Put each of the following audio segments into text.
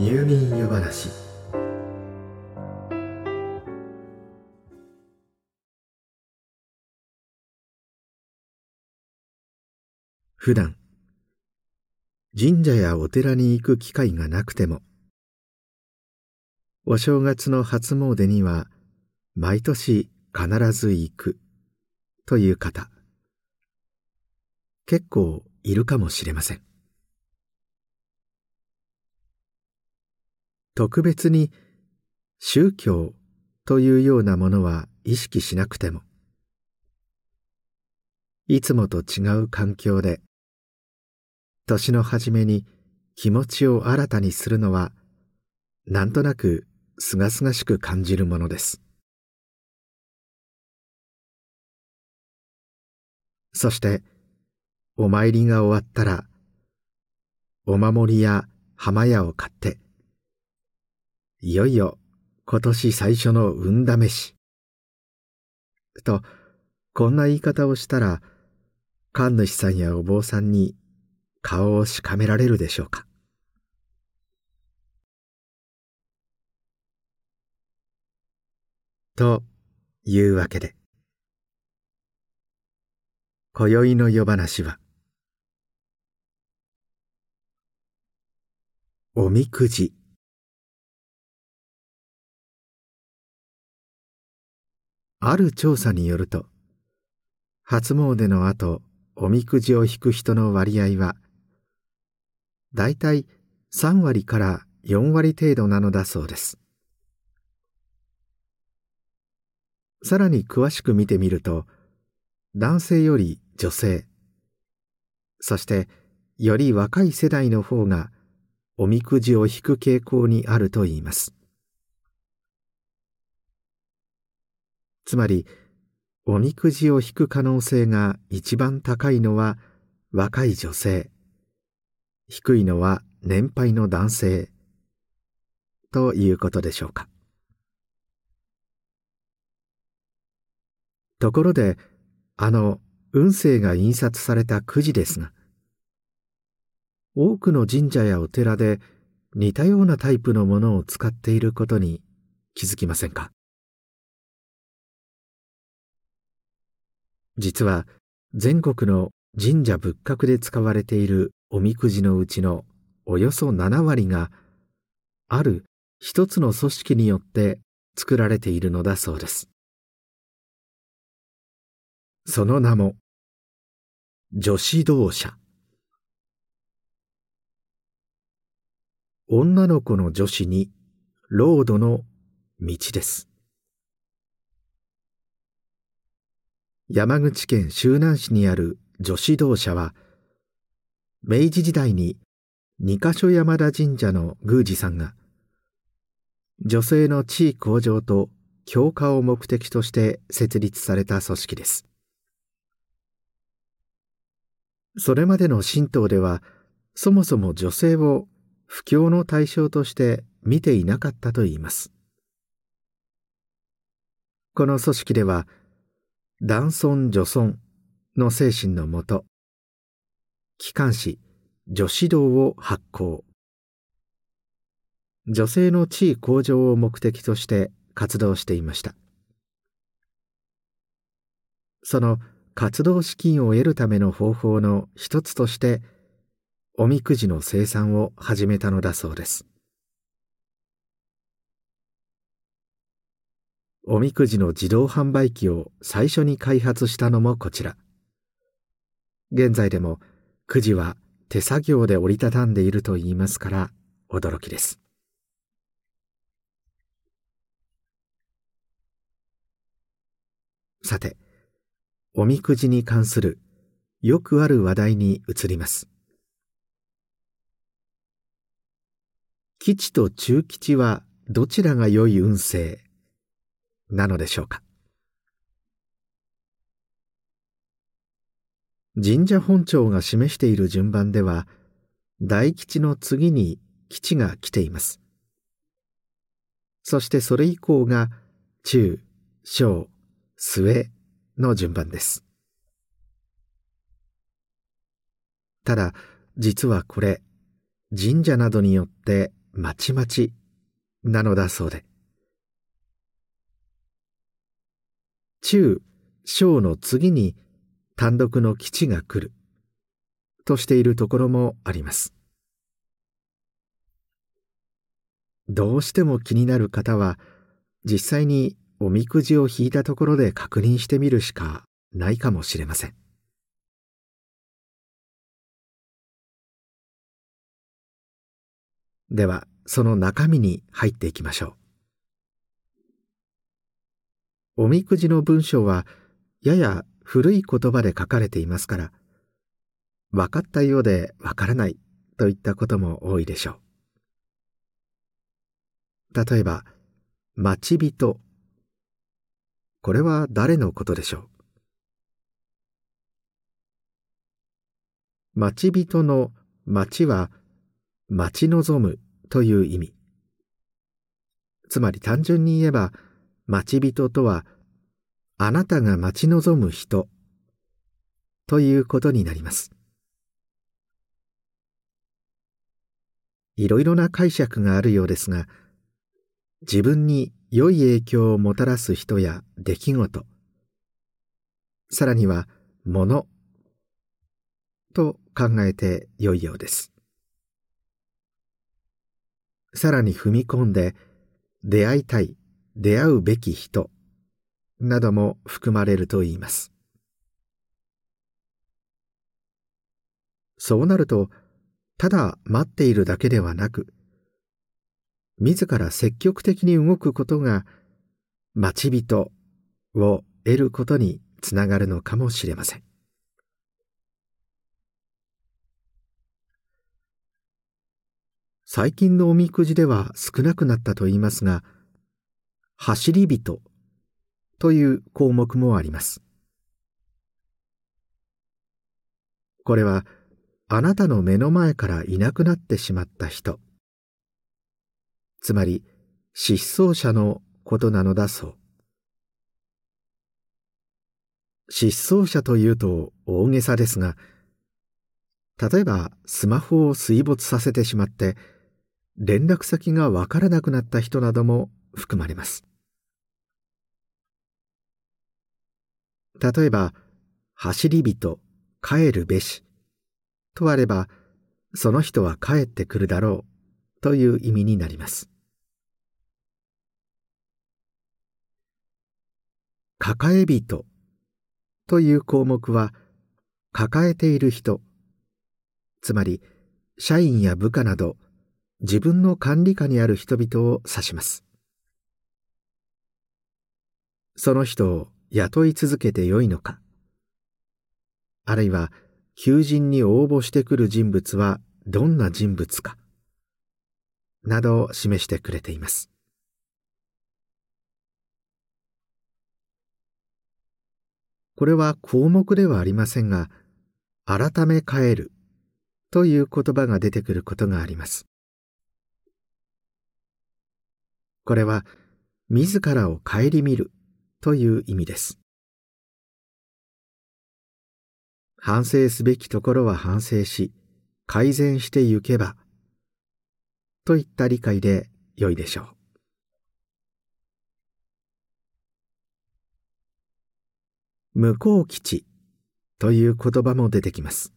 入眠湯話。普段神社やお寺に行く機会がなくてもお正月の初詣には毎年必ず行くという方結構いるかもしれません。特別に宗教というようなものは意識しなくても。いつもと違う環境で年の初めに気持ちを新たにするのはなんとなくすがすがしく感じるものです。そしてお参りが終わったらお守りや浜屋を買っていよいよ今年最初の運試し。とこんな言い方をしたら神主さんやお坊さんに顔をしかめられるでしょうか。というわけで。今宵の夜話はおみくじ。ある調査によると初詣の後おみくじを引く人の割合はだいたい3割から4割程度なのだそうです。さらに詳しく見てみると男性より女性そしてより若い世代の方がおみくじを引く傾向にあるといいます。つまりおみくじを引く可能性が一番高いのは若い女性。低いのは年配の男性。ということでしょうか。ところであの運勢が印刷されたくじですが多くの神社やお寺で似たようなタイプのものを使っていることに気づきませんか？実は全国の神社仏閣で使われているおみくじのうちのおよそ7割がある一つの組織によって作られているのだそうです。その名も女子同社。女の子の女子にロードの道です。山口県周南市にある女子同社は明治時代に二箇所山田神社の宮司さんが女性の地位向上と強化を目的として設立された組織です。それまでの神道ではそもそも女性を布教の対象として見ていなかったといいます。この組織では男尊女尊の精神のもと機関紙女子道を発行。女性の地位向上を目的として活動していました。その活動資金を得るための方法の一つとしておみくじの生産を始めたのだそうです。おみくじの自動販売機を最初に開発したのもこちら。現在でもくじは手作業で折りたたんでいるといいますから驚きです。さておみくじに関するよくある話題に移ります。吉と中吉はどちらが良い運勢なのでしょうか？神社本庁が示している順番では大吉の次に吉が来ています。そしてそれ以降が中小末の順番です。ただ実はこれ神社などによってまちまちなのだそうで。中小の次に単独の基地が来る。としているところもあります。どうしても気になる方は実際におみくじを引いたところで確認してみるしかないかもしれません。ではその中身に入っていきましょう。おみくじの文章はやや古い言葉で書かれていますから分かったようで分からないといったことも多いでしょう。例えば「待ち人」これは誰のことでしょう？待ち人の「待ち」は待ち望むという意味。つまり単純に言えば待ち人とはあなたが待ち望む人ということになります。いろいろな解釈があるようですが自分に良い影響をもたらす人や出来事さらには物と考えてよいようです。さらに踏み込んで出会いたい出会うべき人なども含まれるといいます。そうなるとただ待っているだけではなく自ら積極的に動くことが待ち人を得ることにつながるのかもしれません。最近のおみくじでは少なくなったと言いますが走り人という項目もあります。これはあなたの目の前からいなくなってしまった人。つまり失踪者のことなのだそう。失踪者というと大げさですが例えばスマホを水没させてしまって連絡先がわからなくなった人なども含まれます。例えば走り人帰るべし。とあればその人は帰ってくるだろうという意味になります。抱え人。という項目は抱えている人。つまり社員や部下など自分の管理下にある人々を指します。その人を雇い続けてよいのか。あるいは求人に応募してくる人物はどんな人物か。などを示してくれています。これは項目ではありませんが改め変えるという言葉が出てくることがあります。これは自らを顧みるという意味です。反省すべきところは反省し改善してゆけばといった理解でよいでしょう。向こう基地という言葉も出てきます。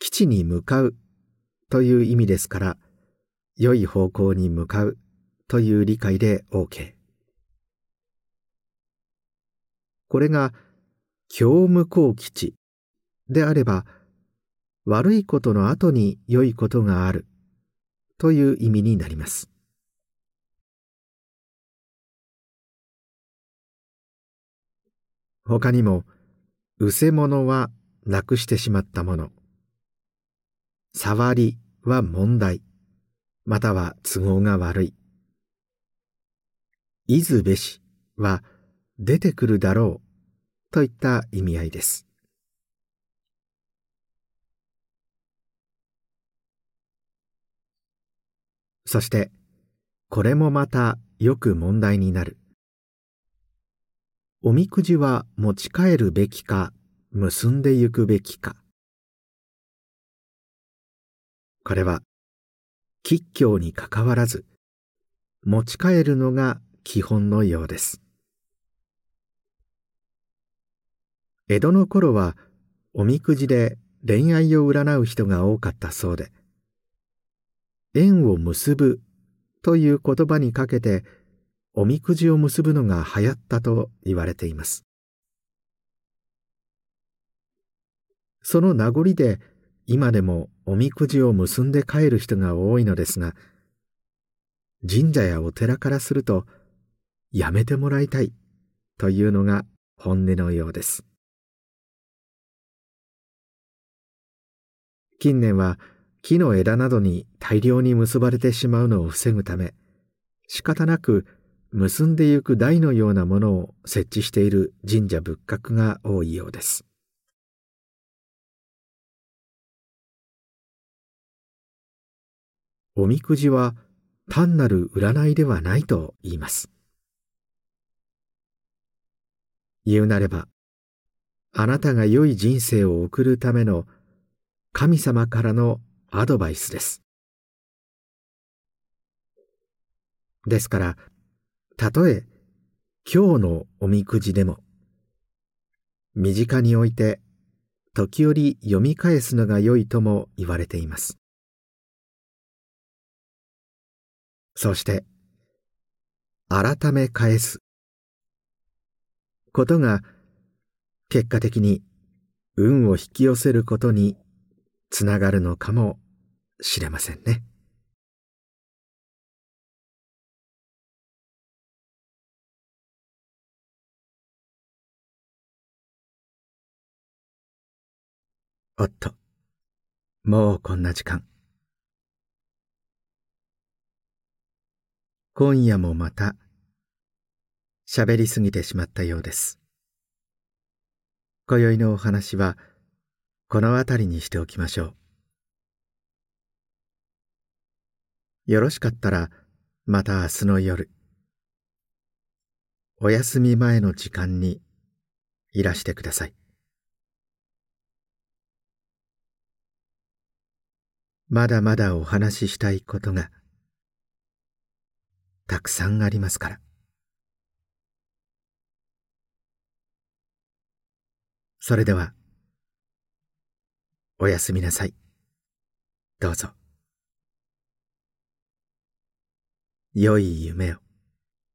基地に向かうという意味ですから良い方向に向かうという理解で OK これが強向こう基地であれば悪いことの後に良いことがあるという意味になります。他にも「うせ者はなくしてしまったもの」「触りは問題」または都合が悪い「いずべし」は出てくるだろうといった意味合いです。そしてこれもまたよく問題になる。おみくじは持ち帰るべきか結んでゆくべきか。これは吉凶にかかわらず持ち帰るのが基本のようです。江戸の頃はおみくじで恋愛を占う人が多かったそうで縁を結ぶという言葉にかけておみくじを結ぶのが流行ったと言われています。その名残で今でもおみくじを結んで帰る人が多いのですが神社やお寺からするとやめてもらいたいというのが本音のようです。近年は木の枝などに大量に結ばれてしまうのを防ぐため仕方なく結んでゆく台のようなものを設置している神社仏閣が多いようです。おみくじは単なる占いではないと言います。言うなればあなたが良い人生を送るための神様からのアドバイスです。ですからたとえ今日のおみくじでも身近に置いて時折読み返すのが良いとも言われています。そして改め返すことが結果的に運を引き寄せることにつながるのかもしれませんね。おっと、もうこんな時間。今夜もまた喋りすぎてしまったようです。今宵のお話はこの辺りにしておきましょう。よろしかったらまた明日の夜お休み前の時間にいらしてください。まだまだお話ししたいことがたくさんありますから。それでは、おやすみなさい。どうぞ。良い夢を。